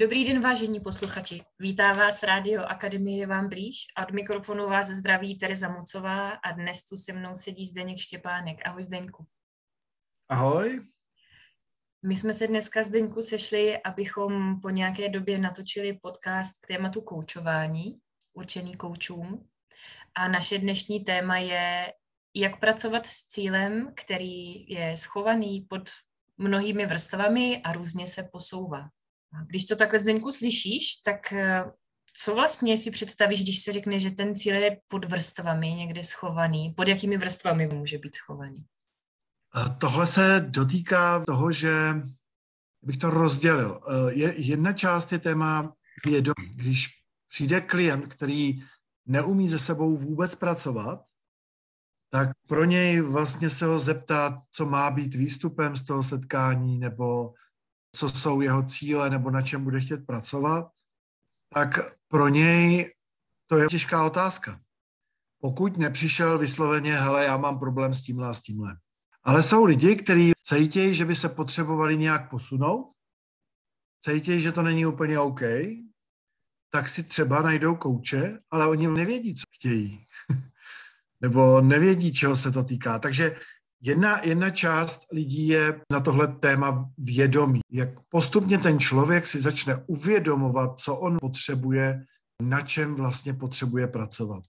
Dobrý den, vážení posluchači. Vítá vás Rádio Akademie vám blíž a od mikrofonu vás zdraví Tereza Mucová a dnes tu se mnou sedí Zdeněk Štěpánek. Ahoj Zdeňku. Ahoj. My jsme se dneska Zdeňku sešli, abychom po nějaké době natočili podcast k tématu koučování, určený koučům. A naše dnešní téma je, jak pracovat s cílem, který je schovaný pod mnohými vrstvami a různě se posouvá. Když to takhle Zdeňku slyšíš, tak eh, co vlastně si představíš, když se řekne, že ten cíl je pod vrstvami někde schovaný? Pod jakými vrstvami může být schovaný? Tohle se dotýká toho, že bych to rozdělil. Eh, jedna část je téma vědomí. Když přijde klient, který neumí se sebou vůbec pracovat, tak pro něj vlastně se ho zeptat, co má být výstupem z toho setkání, nebo co jsou jeho cíle, nebo na čem bude chtět pracovat, tak pro něj to je těžká otázka. Pokud nepřišel vysloveně, hele, já mám problém s tímhle a s tímhle. Ale jsou lidi, kteří cítějí, že by se potřebovali nějak posunout, cítějí, že to není úplně OK, tak si třeba najdou kouče, ale oni nevědí, co chtějí. Nebo nevědí, čeho se to týká. Takže jedna, jedna část lidí je na tohle téma vědomí. Jak postupně ten člověk si začne uvědomovat, co on potřebuje, na čem vlastně potřebuje pracovat.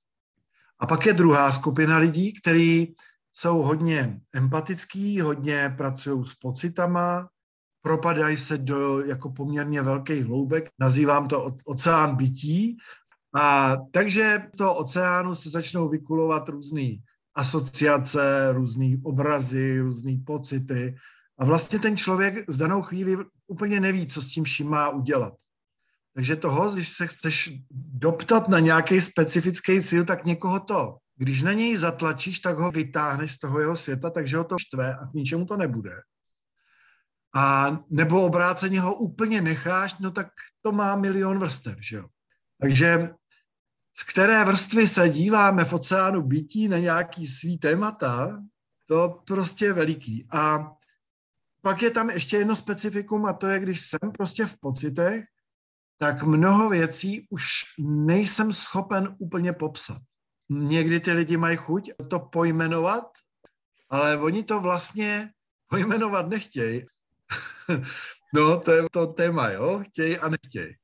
A pak je druhá skupina lidí, kteří jsou hodně empatický, hodně pracují s pocitama, propadají se do jako poměrně velkých hloubek, nazývám to oceán bytí. A takže z toho oceánu se začnou vykulovat různé asociace, různé obrazy, různé pocity. A vlastně ten člověk z danou chvíli úplně neví, co s tím vším má udělat. Takže toho, když se chceš doptat na nějaký specifický cíl, tak někoho to. Když na něj zatlačíš, tak ho vytáhneš z toho jeho světa, takže ho to štve a k ničemu to nebude. A nebo obráceně ho úplně necháš, no tak to má milion vrstev, že jo. Takže z které vrstvy se díváme v oceánu bytí na nějaký svý témata, to prostě je veliký. A pak je tam ještě jedno specifikum a to je, když jsem prostě v pocitech, tak mnoho věcí už nejsem schopen úplně popsat. Někdy ty lidi mají chuť to pojmenovat, ale oni to vlastně pojmenovat nechtějí. no, to je to téma, jo? Chtějí a nechtějí.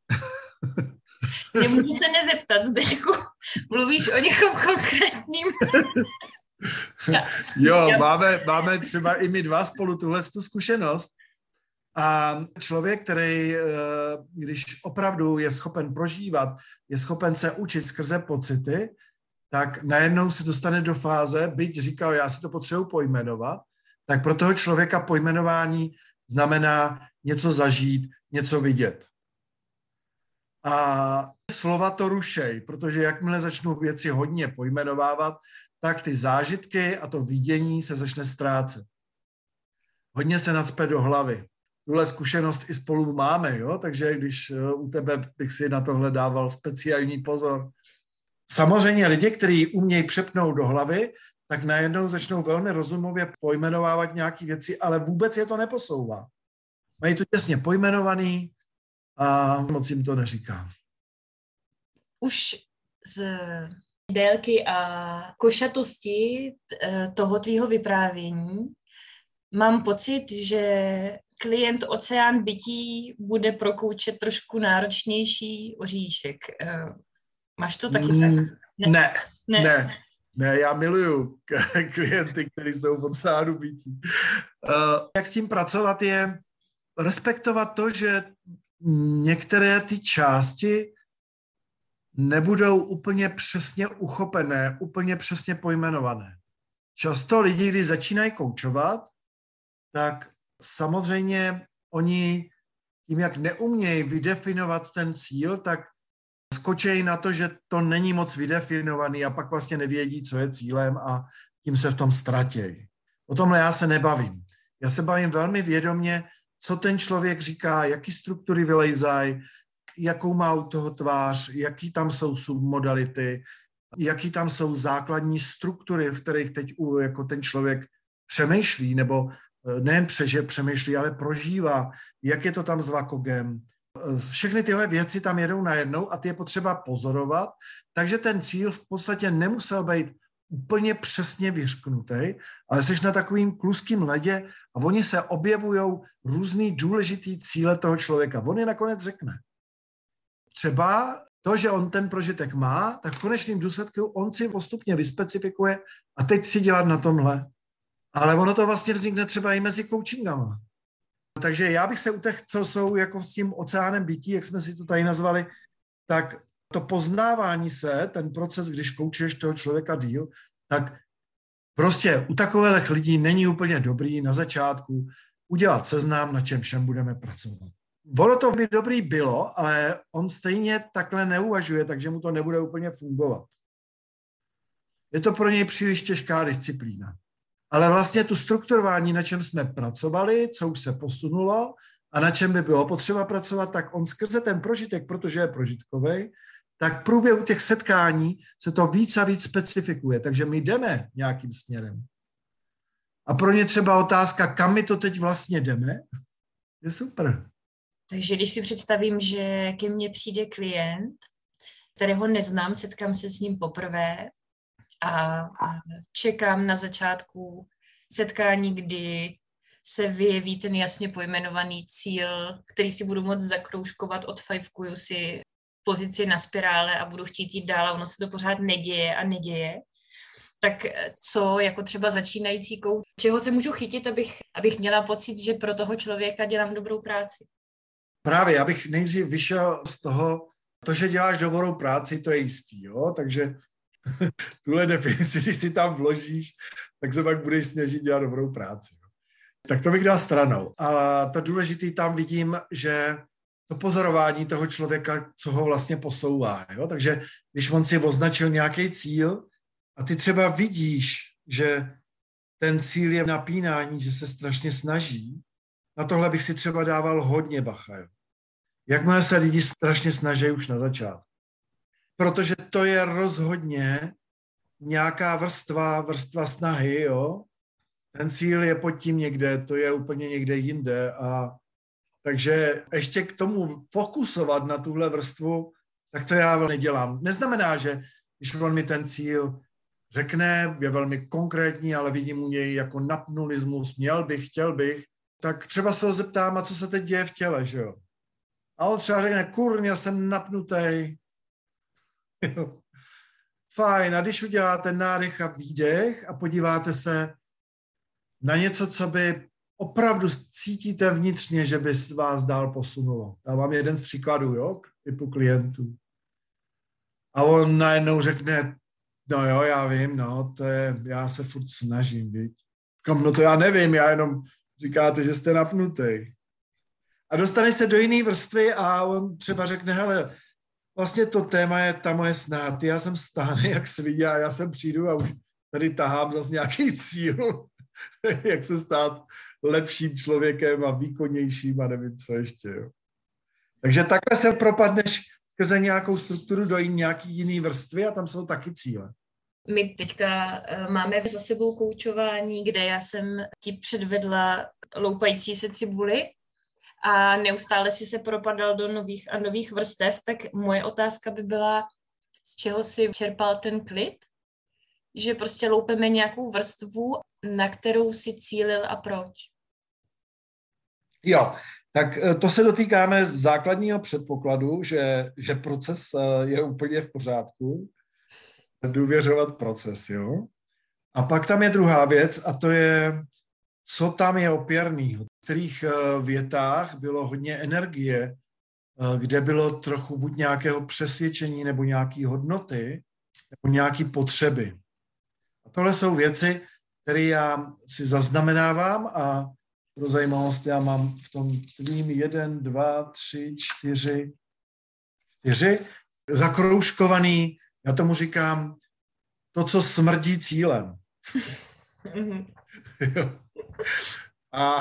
Nemůžu se nezeptat, Zdeňku. Mluvíš o někom konkrétním? jo, máme, máme třeba i my dva spolu tuhle tu zkušenost. A člověk, který, eh, když opravdu je schopen prožívat, je schopen se učit skrze pocity, tak najednou se dostane do fáze, byť říkal, já si to potřebuji pojmenovat, tak pro toho člověka pojmenování znamená něco zažít, něco vidět. A slova to rušej, protože jakmile začnou věci hodně pojmenovávat, tak ty zážitky a to vidění se začne ztrácet. Hodně se nadspe do hlavy. Tuhle zkušenost i spolu máme, jo? takže když eh, u tebe bych si na tohle dával speciální pozor. Samozřejmě lidi, kteří umějí přepnout do hlavy, tak najednou začnou velmi rozumově pojmenovávat nějaké věci, ale vůbec je to neposouvá. Mají to těsně pojmenovaný, a moc jim to neříká. Už z délky a košatosti eh, toho tvýho vyprávění mám pocit, že klient Oceán bytí bude pro kouče trošku náročnější oříšek. Eh, máš to taky mm, Ne, ne, ne. ne. Ne, já miluju klienty, kteří jsou v oceánu bytí. Uh, jak s tím pracovat je respektovat to, že některé ty části nebudou úplně přesně uchopené, úplně přesně pojmenované. Často lidi, když začínají koučovat, tak samozřejmě oni tím, jak neumějí vydefinovat ten cíl, tak skočejí na to, že to není moc vydefinovaný a pak vlastně nevědí, co je cílem a tím se v tom ztratějí. O tomhle já se nebavím. Já se bavím velmi vědomě co ten člověk říká, jaký struktury vylejzají, jakou má u toho tvář, jaký tam jsou submodality, jaký tam jsou základní struktury, v kterých teď jako ten člověk přemýšlí, nebo eh, nejen přeže přemýšlí, ale prožívá, jak je to tam s vakogem, všechny tyhle věci tam jedou najednou a ty je potřeba pozorovat, takže ten cíl v podstatě nemusel být úplně přesně vyřknutý, ale jsi na takovým kluským ledě a oni se objevují různý důležitý cíle toho člověka. On je nakonec řekne. Třeba to, že on ten prožitek má, tak v konečném důsledku on si postupně vyspecifikuje a teď si dělat na tomhle. Ale ono to vlastně vznikne třeba i mezi coachingama. Takže já bych se u těch, co jsou jako s tím oceánem bytí, jak jsme si to tady nazvali, tak to poznávání se, ten proces, když koučuješ toho člověka díl, tak prostě u takových lidí není úplně dobrý na začátku udělat seznam, na čem všem budeme pracovat. Ono to by dobrý bylo, ale on stejně takhle neuvažuje, takže mu to nebude úplně fungovat. Je to pro něj příliš těžká disciplína. Ale vlastně tu strukturování, na čem jsme pracovali, co už se posunulo a na čem by bylo potřeba pracovat, tak on skrze ten prožitek, protože je prožitkový, tak v průběhu těch setkání se to víc a víc specifikuje. Takže my jdeme nějakým směrem. A pro ně třeba otázka, kam my to teď vlastně jdeme, je super. Takže když si představím, že ke mně přijde klient, kterého neznám, setkám se s ním poprvé a čekám na začátku setkání, kdy se vyjeví ten jasně pojmenovaný cíl, který si budu moct zakroužkovat, odfajfkuju si pozici na spirále a budu chtít jít dál a ono se to pořád neděje a neděje, tak co jako třeba začínající kouč, čeho se můžu chytit, abych, abych měla pocit, že pro toho člověka dělám dobrou práci? Právě, já bych nejdřív vyšel z toho, to, že děláš dobrou práci, to je jistý, jo? takže tuhle definici, když si tam vložíš, tak se pak budeš snažit dělat dobrou práci. Jo? Tak to bych dal stranou. Ale to důležité tam vidím, že to pozorování toho člověka, co ho vlastně posouvá. Jo? Takže když on si označil nějaký cíl a ty třeba vidíš, že ten cíl je napínání, že se strašně snaží, na tohle bych si třeba dával hodně bacha. Jo? Jakmile se lidi strašně snaží už na začátku. Protože to je rozhodně nějaká vrstva, vrstva snahy, jo. Ten cíl je pod tím někde, to je úplně někde jinde a takže ještě k tomu fokusovat na tuhle vrstvu, tak to já nedělám. Neznamená, že když on mi ten cíl řekne, je velmi konkrétní, ale vidím u něj jako napnulismus, měl bych, chtěl bych, tak třeba se ho zeptám, a co se teď děje v těle, že jo? A on třeba řekne, kurně, jsem napnutý. Fajn, a když uděláte nádech a výdech a podíváte se na něco, co by opravdu cítíte vnitřně, že by vás dál posunulo. Já vám jeden z příkladů, jo, typu klientů. A on najednou řekne, no jo, já vím, no, to je, já se furt snažím, viď. Kom, no to já nevím, já jenom říkáte, že jste napnutý. A dostane se do jiné vrstvy a on třeba řekne, hele, vlastně to téma je ta moje snad. Já jsem stány jak svině a já sem přijdu a už tady tahám zase nějaký cíl, jak se stát lepším člověkem a výkonnějším a nevím co ještě. Jo. Takže takhle se propadneš skrze nějakou strukturu do nějaký jiný vrstvy a tam jsou taky cíle. My teďka eh, máme za sebou koučování, kde já jsem ti předvedla loupající se cibuly a neustále si se propadal do nových a nových vrstev, tak moje otázka by byla, z čeho si čerpal ten klip? Že prostě loupeme nějakou vrstvu, na kterou si cílil a proč? Jo, tak eh, to se dotýkáme základního předpokladu, že, že proces eh, je úplně v pořádku. Důvěřovat proces, jo. A pak tam je druhá věc a to je, co tam je opěrný. V kterých eh, větách bylo hodně energie, kde bylo trochu buď nějakého přesvědčení nebo nějaké hodnoty, nebo nějaké potřeby. A tohle jsou věci, které já si zaznamenávám a pro zajímavost, já mám v tom tvým jeden, dva, tři, čtyři, čtyři zakroužkovaný, já tomu říkám, to, co smrdí cílem. a,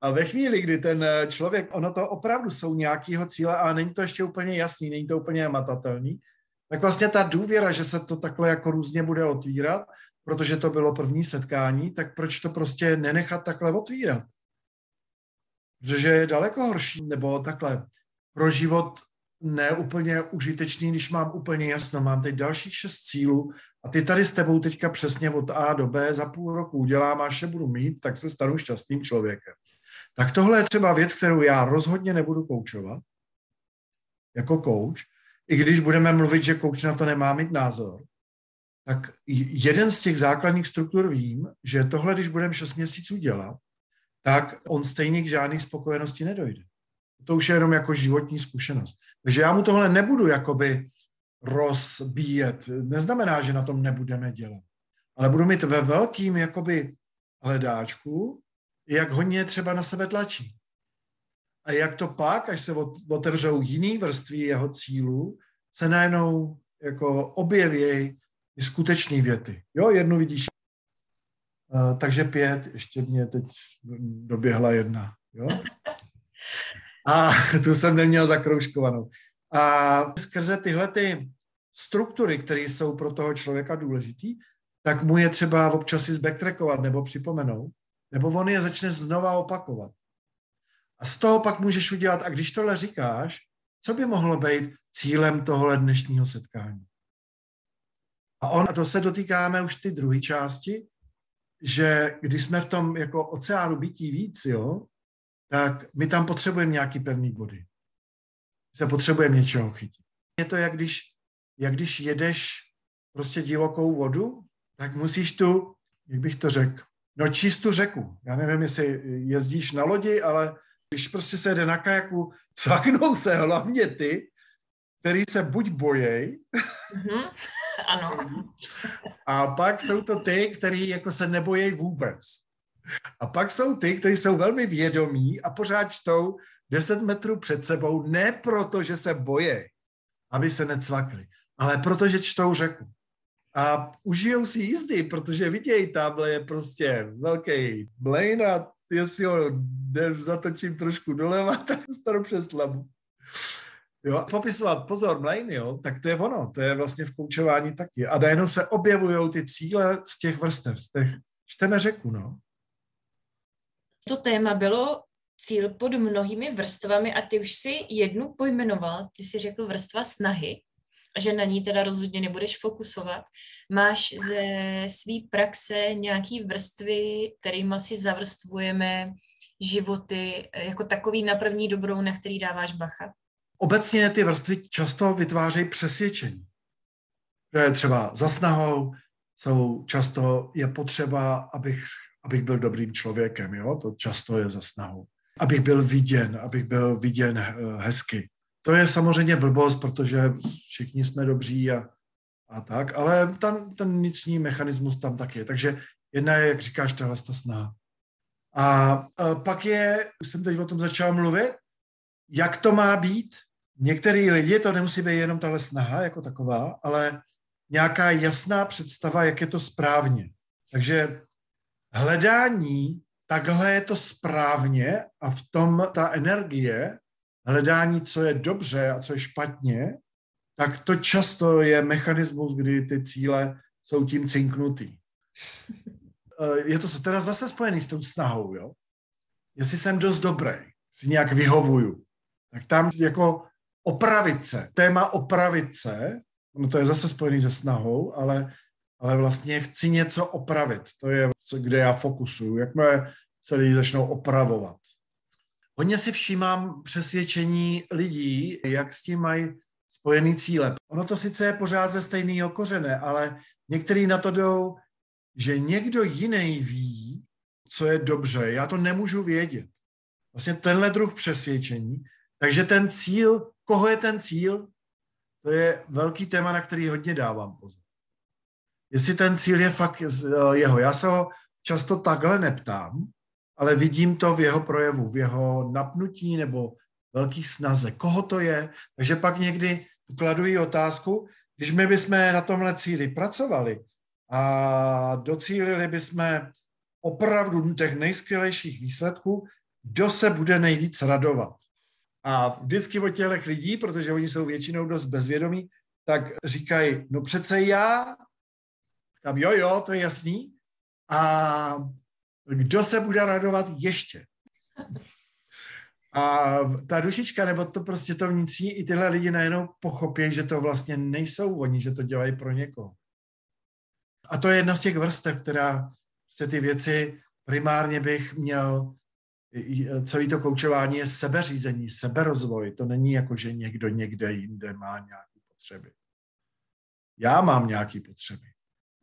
a ve chvíli, kdy ten člověk, ono to opravdu jsou nějakého cíle, ale není to ještě úplně jasný, není to úplně matatelný, tak vlastně ta důvěra, že se to takhle jako různě bude otvírat, protože to bylo první setkání, tak proč to prostě nenechat takhle otvírat? Protože je daleko horší, nebo takhle, pro život neúplně užitečný, když mám úplně jasno, mám teď dalších šest cílů a ty tady s tebou teďka přesně od A do B za půl roku udělám, až je budu mít, tak se stanu šťastným člověkem. Tak tohle je třeba věc, kterou já rozhodně nebudu koučovat jako kouč, i když budeme mluvit, že kouč na to nemá mít názor, tak jeden z těch základních struktur vím, že tohle, když budeme 6 měsíců dělat, tak on stejně k žádné spokojenosti nedojde. To už je jenom jako životní zkušenost. Takže já mu tohle nebudu jakoby rozbíjet. Neznamená, že na tom nebudeme dělat. Ale budu mít ve velkým jakoby hledáčku, jak hodně třeba na sebe tlačí. A jak to pak, až se otevřou jiný vrstvy jeho cílů, se najednou jako objeví skutečné věty. Jo, jednu vidíš. Uh, takže pět, ještě mě teď doběhla jedna. Jo? A tu jsem neměl zakroužkovanou. A skrze tyhle ty struktury, které jsou pro toho člověka důležitý, tak mu je třeba občas si zbacktrackovat nebo připomenout, nebo on je začne znova opakovat. A z toho pak můžeš udělat, a když tohle říkáš, co by mohlo být cílem tohle dnešního setkání? A on, a to se dotýkáme už ty druhé části, že když jsme v tom jako oceánu bytí víc, jo, tak my tam potřebujeme nějaký pevný body. Se potřebujeme něčeho chytit. Je to, jak když, jak když jedeš prostě divokou vodu, tak musíš tu, jak bych to řekl, no čistou řeku. Já nevím, jestli jezdíš na lodi, ale když prostě se jde na kajaku, cvaknou se hlavně ty, který se buď bojejí, mm-hmm. ano. a pak jsou to ty, kteří jako se nebojí vůbec. A pak jsou ty, kteří jsou velmi vědomí a pořád čtou 10 metrů před sebou, ne proto, že se bojí, aby se necvakli, ale protože čtou řeku. A užijou si jízdy, protože vidějí, tamhle je prostě velký blejn a jestli ho zatočím trošku doleva, tak dostanu přes hlavu. Jo, popisovat pozor mlejny, jo, tak to je ono, to je vlastně v koučování taky. A najednou se objevují ty cíle z těch vrstev, z těch, čteme řeku, no. To téma bylo cíl pod mnohými vrstvami a ty už si jednu pojmenoval, ty si řekl vrstva snahy, že na ní teda rozhodně nebudeš fokusovat. Máš ze své praxe nějaký vrstvy, kterými si zavrstvujeme životy jako takový na první dobrou, na který dáváš bacha? Obecně ty vrstvy často vytvářejí přesvědčení. Že třeba za snahou jsou často, je potřeba, abych, abych byl dobrým člověkem, jo? to často je za snahou. Abych byl viděn, abych byl viděn eh, hezky. To je samozřejmě blbost, protože všichni jsme dobří a, a tak, ale tam, ten vnitřní mechanismus tam tak je. Takže jedna je, jak říkáš, tahle ta snaha. A, a pak je, už jsem teď o tom začal mluvit, jak to má být. Některý lidi, to nemusí být jenom tahle snaha jako taková, ale nějaká jasná představa, jak je to správně. Takže hledání, takhle je to správně a v tom ta energie, hledání, co je dobře a co je špatně, tak to často je mechanismus, kdy ty cíle jsou tím cinknutý. Eh, je to teda zase spojený s tou snahou, jo? Jestli jsem dost dobrý, si nějak vyhovuju, tak tam jako opravit se, téma opravit se, no to je zase spojený se snahou, ale, ale vlastně chci něco opravit. To je, kde já fokusuju. Jakmile se lidi začnou opravovat. Hodně si všímám přesvědčení lidí, jak s tím mají spojený cíle. Ono to sice je pořád ze stejného kořene, ale některý na to jdou, že někdo jiný ví, co je dobře. Já to nemůžu vědět. Vlastně tenhle druh přesvědčení. Takže ten cíl, koho je ten cíl, to je velký téma, na který hodně dávám pozor. Jestli ten cíl je fakt jeho. Já se ho často takhle neptám, ale vidím to v jeho projevu, v jeho napnutí nebo velký snaze. Koho to je? Takže pak někdy kladují otázku, když my bychom na tomhle cíli pracovali a docílili bychom opravdu těch nejskvělejších výsledků, kdo se bude nejvíc radovat. A vždycky od těch lidí, protože oni jsou většinou dost bezvědomí, tak říkají, no přece já, tam jo, jo, to je jasný. A kdo se bude radovat ještě? A ta dušička, nebo to prostě to vnitřní, i tyhle lidi najednou pochopí, že to vlastně nejsou oni, že to dělají pro někoho. A to je jedna z těch vrstev, která se ty věci primárně bych měl, celý to koučování je sebeřízení, seberozvoj. To není jako, že někdo někde jinde má nějaké potřeby. Já mám nějaké potřeby.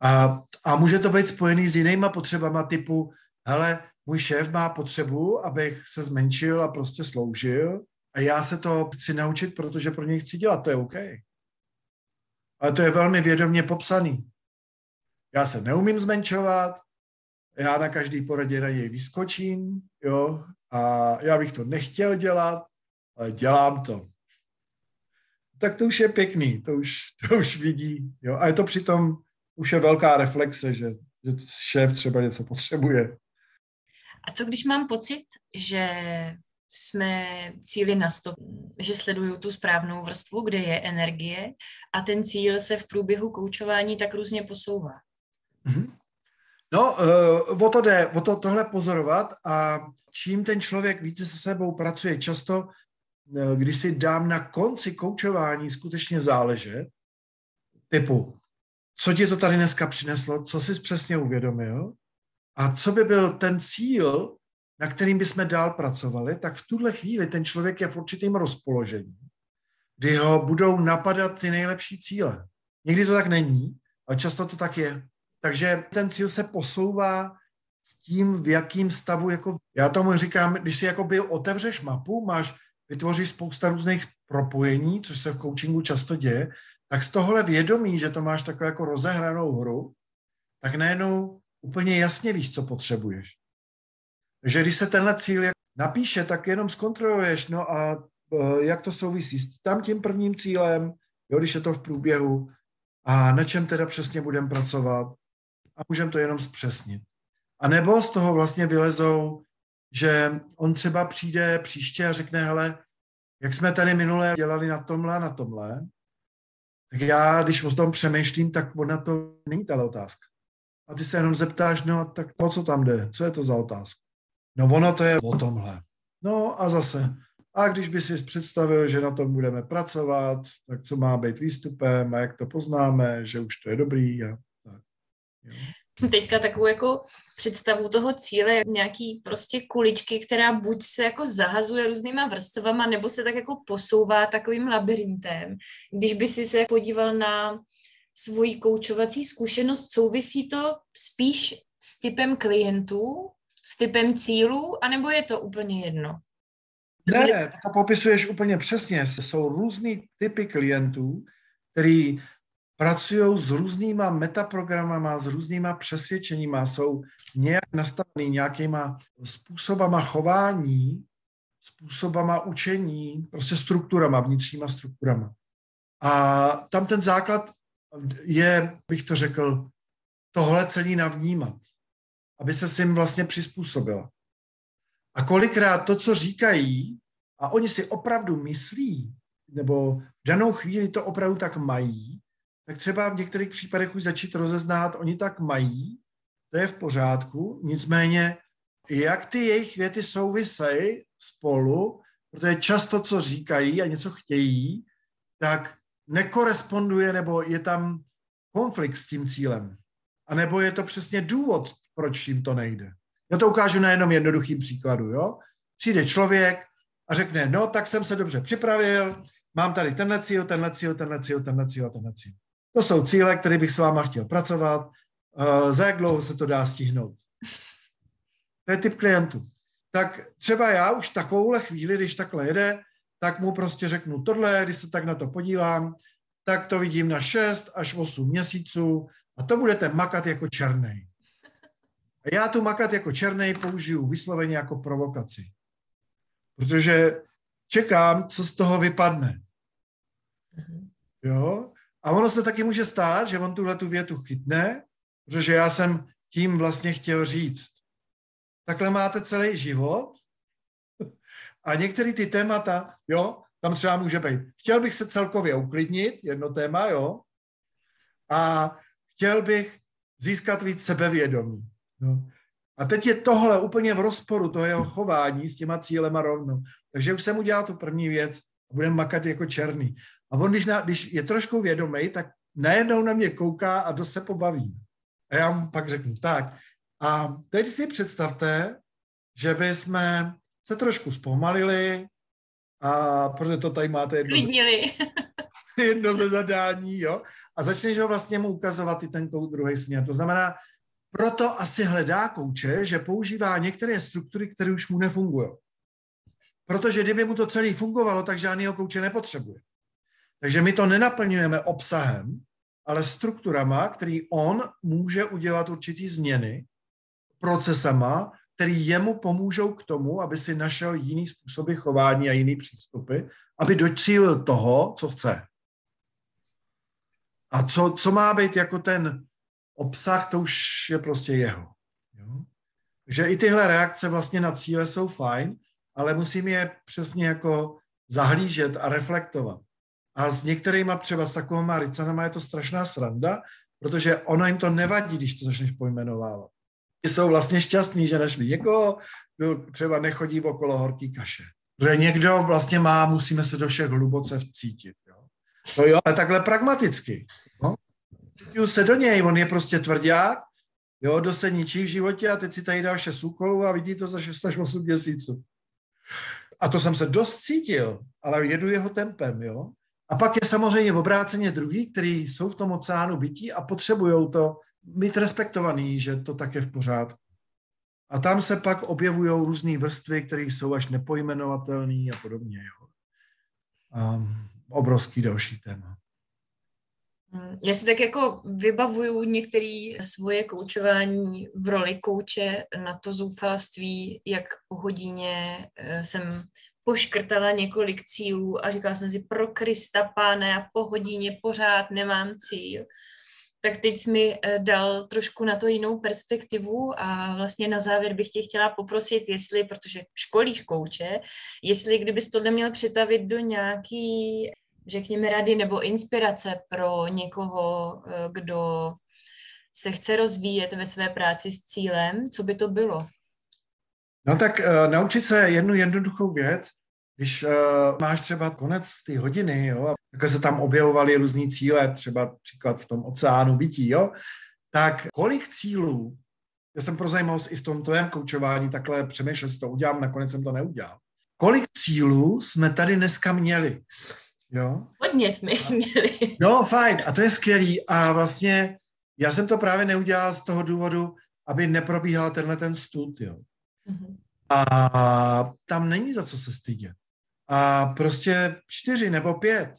A, a může to být spojený s jinýma potřebama typu, hele, můj šéf má potřebu, abych se zmenšil a prostě sloužil a já se to chci naučit, protože pro něj chci dělat, to je OK. Ale to je velmi vědomě popsaný. Já se neumím zmenšovat, já na každý poradě na něj vyskočím, jo, a já bych to nechtěl dělat, ale dělám to. Tak to už je pěkný, to už, to už vidí, jo, a je to přitom už je velká reflexe, že, že šéf třeba něco potřebuje. A co když mám pocit, že jsme cíli na stop, že sleduju tu správnou vrstvu, kde je energie a ten cíl se v průběhu koučování tak různě posouvá. Mm-hmm. No, uh, o to jde, o to tohle pozorovat a čím ten člověk více se sebou pracuje, často, uh, když si dám na konci koučování skutečně záležet, typu, co ti to tady dneska přineslo, co jsi přesně uvědomil a co by byl ten cíl, na kterým bychom dál pracovali, tak v tuhle chvíli ten člověk je v určitém rozpoložení, kdy ho budou napadat ty nejlepší cíle. Někdy to tak není, ale často to tak je. Takže ten cíl se posouvá s tím, v jakým stavu, jako já tomu říkám, když si jako by otevřeš mapu, máš, vytvoříš spousta různých propojení, což se v coachingu často děje, tak z tohle vědomí, že to máš takovou jako rozehranou hru, tak najednou úplně jasně víš, co potřebuješ. Takže když se tenhle cíl napíše, tak jenom zkontroluješ, no a e, jak to souvisí s tam tím prvním cílem, jo, když je to v průběhu, a na čem teda přesně budeme pracovat a můžeme to jenom zpřesnit. A nebo z toho vlastně vylezou, že on třeba přijde příště a řekne, hele, jak jsme tady minule dělali na tomhle a na tomhle, tak já, když o tom přemýšlím, tak ona to není ta otázka. A ty se jenom zeptáš, no tak o co tam jde, co je to za otázku? No ono to je o tomhle. No a zase, a když by si představil, že na tom budeme pracovat, tak co má být výstupem a jak to poznáme, že už to je dobrý a teďka takovou jako představu toho cíle, nějaký prostě kuličky, která buď se jako zahazuje různýma vrstvama, nebo se tak jako posouvá takovým labirintem. Když by si se podíval na svoji koučovací zkušenost, souvisí to spíš s typem klientů, s typem cílů, anebo je to úplně jedno? Ne, to popisuješ úplně přesně. Jsou různý typy klientů, který pracují s různýma metaprogramama, s různýma přesvědčeníma, jsou nějak nastavený nějakýma způsobama chování, způsobama učení, prostě strukturama, vnitřníma strukturama. A tam ten základ je, bych to řekl, tohle celý navnímat, aby se s jim vlastně přizpůsobila. A kolikrát to, co říkají, a oni si opravdu myslí, nebo v danou chvíli to opravdu tak mají, tak třeba v některých případech už začít rozeznat, oni tak mají, to je v pořádku, nicméně jak ty jejich věty souvisejí spolu, protože často, co říkají a něco chtějí, tak nekoresponduje nebo je tam konflikt s tím cílem. A nebo je to přesně důvod, proč jim to nejde. Já to ukážu na jednom jednoduchým příkladu. Jo? Přijde člověk a řekne, no tak jsem se dobře připravil, mám tady tenhle cíl, tenhle cíl, tenhle cíl, tenhle cíl a tenhle cíl. To jsou cíle, které bych s váma chtěl pracovat. Uh, za jak dlouho se to dá stihnout? To je typ klientů. Tak třeba já už takovouhle chvíli, když takhle jede, tak mu prostě řeknu tohle, když se tak na to podívám, tak to vidím na 6 až 8 měsíců a to budete makat jako černý. A já tu makat jako černý použiju vysloveně jako provokaci. Protože čekám, co z toho vypadne. Mhm. Jo? A ono se taky může stát, že on tuhle tu větu chytne, protože já jsem tím vlastně chtěl říct. Takhle máte celý život a některé ty témata, jo, tam třeba může být. Chtěl bych se celkově uklidnit, jedno téma, jo, a chtěl bych získat víc sebevědomí. No. A teď je tohle úplně v rozporu, toho jeho chování s těma cílema rovnou. Takže už jsem udělal tu první věc a budeme makat jako černý. A on, když, na, když je trošku vědomý, tak najednou na mě kouká a dost se pobaví. A já mu pak řeknu, tak, a teď si představte, že by jsme se trošku zpomalili, a protože to tady máte jedno, jedno ze zadání, jo, a začneš ho vlastně mu ukazovat i ten druhý směr. To znamená, proto asi hledá kouče, že používá některé struktury, které už mu nefungují. Protože kdyby mu to celé fungovalo, tak žádného kouče nepotřebuje. Takže my to nenaplňujeme obsahem, ale strukturama, který on může udělat určitý změny, procesama, který jemu pomůžou k tomu, aby si našel jiný způsoby chování a jiný přístupy, aby docílil toho, co chce. A co, co má být jako ten obsah, to už je prostě jeho. Jo? Takže i tyhle reakce vlastně na cíle jsou fajn, ale musím je přesně jako zahlížet a reflektovat. A s některýma třeba s takovýma ricanama je to strašná sranda, protože ono jim to nevadí, když to začneš pojmenovávat. Jsou vlastně šťastní, že našli někoho, kdo třeba nechodí okolo horký kaše. Protože někdo vlastně má, musíme se do všech hluboce vcítit. Jo? To jo, ale takhle pragmaticky. No? se do něj, on je prostě tvrdák, jo, do se ničí v životě a teď si tady dal šest úkolů a vidí to za 6 až 8 měsíců. A to jsem se dost cítil, ale jedu jeho tempem, jo. A pak je samozřejmě v obráceně druhý, kteří jsou v tom oceánu bytí a potřebují to mít respektovaný, že to tak je v pořádku. A tam se pak objevují různé vrstvy, které jsou až nepojmenovatelné a podobně. Jo. Um, obrovský další téma. Hmm, já si tak jako vybavuju některé svoje koučování v roli kouče na to zoufalství, jak po hodině eh, jsem poškrtala několik cílů a říkala jsem si, pro Krista pána, já po hodině pořád nemám cíl. Tak teď jsi mi eh, dal trošku na to jinou perspektivu a vlastně na závěr bych tě chtěla poprosit, jestli, protože školíš kouče, jestli kdybys tohle měl přetavit do nějaký řekněme, rady nebo inspirace pro někoho, eh, kdo se chce rozvíjet ve své práci s cílem, co by to bylo? No tak uh, naučit se jednu jednoduchou věc, když uh, máš třeba konec té hodiny, jo, tak se tam objevovaly různý cíle, třeba příklad v tom oceánu bytí, jo, tak kolik cílů, já jsem pro zajímavost i v tom tvém koučování takhle přemýšlel, že to udělám, nakonec jsem to neudělal. Kolik cílů jsme tady dneska měli? Jo? Hodně jsme jich měli. No, fajn. A to je skvělý. A vlastně já jsem to právě neudělal z toho důvodu, aby neprobíhal tenhle ten stud, jo. Mm-hmm. A tam není za co se stydět. A prostě čtyři nebo pět,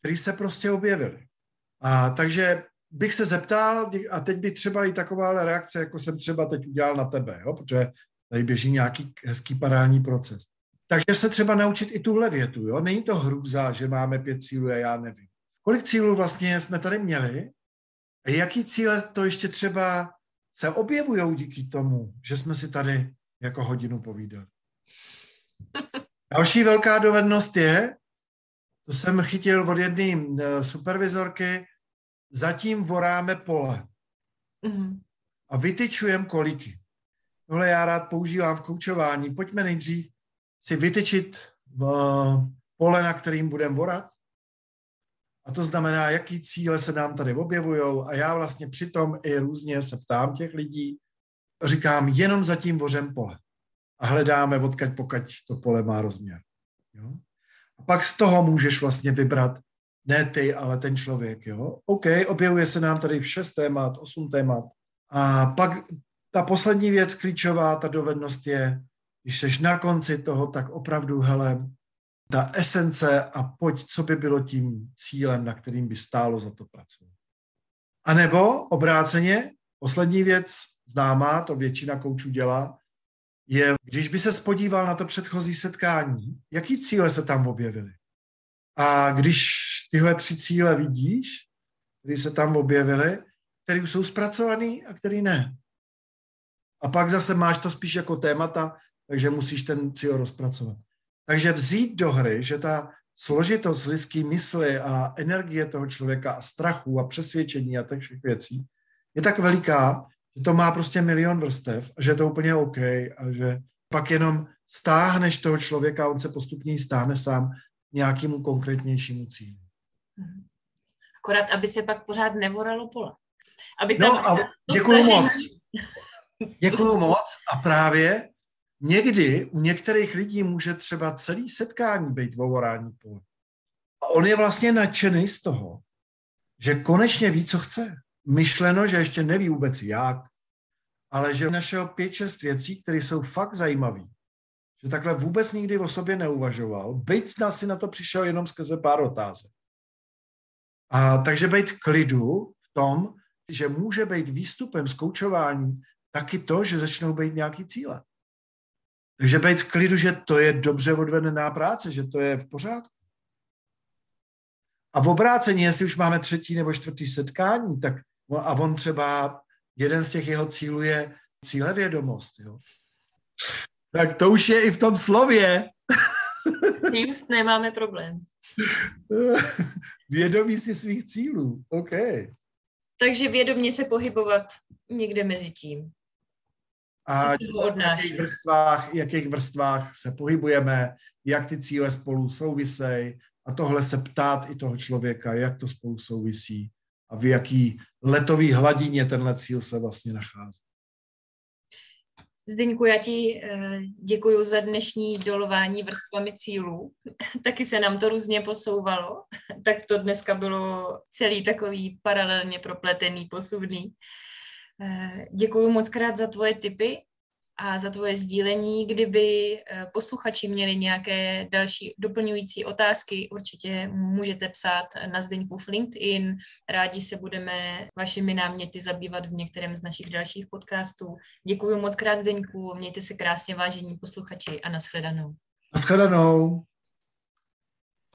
který se prostě objevili. A takže bych se zeptal, a teď by třeba i taková reakce, jako jsem třeba teď udělal na tebe, jo, protože tady běží nějaký hezký parální proces. Takže se třeba naučit i tuhle větu. Jo? Není to hrůza, že máme pět cílů a já nevím. Kolik cílů vlastně jsme tady měli jaký cíle to ještě třeba se objevují díky tomu, že jsme si tady jako hodinu povídali. Další velká dovednost je, to jsem chytil od jedné eh, supervizorky, zatím voráme pole. Mm-hmm. A vytyčujem koliky. Tohle já rád používám v koučování. Pojďme nejdřív si vytyčit v pole, na kterým budeme vorat. A to znamená, jaký cíle se nám tady objevují. A já vlastně přitom i různě se ptám těch lidí, říkám, jenom zatím vořem pole. A hledáme, odkaď pokaď to pole má rozměr. Jo? A pak z toho můžeš vlastně vybrat ne ty, ale ten člověk. Jo? OK, objevuje se nám tady šest témat, osm témat. A pak ta poslední věc klíčová, ta dovednost je když jsi na konci toho, tak opravdu, hele, ta esence a pojď, co by bylo tím cílem, na kterým by stálo za to pracovat. A nebo obráceně, poslední věc známá, to většina koučů dělá, je, když by se spodíval na to předchozí setkání, jaký cíle se tam objevily. A když tyhle tři cíle vidíš, které se tam objevily, které jsou zpracované a které ne. A pak zase máš to spíš jako témata, takže musíš ten cíl rozpracovat. Takže vzít do hry, že ta složitost lidské mysli a energie toho člověka a strachu a přesvědčení a těch všech věcí je tak veliká, že to má prostě milion vrstev a že je to úplně OK a že Pak jenom stáhneš toho člověka, on se postupně stáhne sám nějakému konkrétnějšímu cíli. Mhm. Akorát, aby se pak pořád nevoralo pole. Aby no a děkuji moc. Děkuji moc a právě někdy u některých lidí může třeba celý setkání být vovorání pole. A on je vlastně nadšený z toho, že konečně ví, co chce. Myšleno, že ještě neví vůbec jak, ale že našel pět, šest věcí, které jsou fakt zajímavé. Že takhle vůbec nikdy o sobě neuvažoval. Byť si na to přišel jenom skrze pár otázek. A takže být klidu v tom, že může být výstupem z taky to, že začnou být nějaký cíle. Takže být v klidu, že to je dobře odvedená práce, že to je v pořádku. A v obrácení, jestli už máme třetí nebo čtvrtý setkání, tak a on třeba, jeden z těch jeho cílů je cílevědomost. Jo. Tak to už je i v tom slově. Just nemáme problém. Vědomí si svých cílů, OK. Takže vědomě se pohybovat někde mezi tím. A v jakých vrstvách, jakých vrstvách se pohybujeme, jak ty cíle spolu souvisejí a tohle se ptát i toho člověka, jak to spolu souvisí a v jaký letový hladině tenhle cíl se vlastně nachází. Zdeňku, já ti eh, děkuji za dnešní dolování vrstvami cílů. Taky se nám to různě posouvalo. Tak to dneska bylo celý takový paralelně propletený, posuvný. Eh, děkuji moc krát za tvoje tipy a za tvoje sdílení. Kdyby eh, posluchači měli nějaké další doplňující otázky, určitě můžete psát na Zdeňku v LinkedIn. Rádi se budeme vašimi náměty zabývat v některém z našich dalších podcastů. Děkuji moc krát, Zdeňku, mějte se krásně, vážení posluchači a nashledanou. Nashledanou.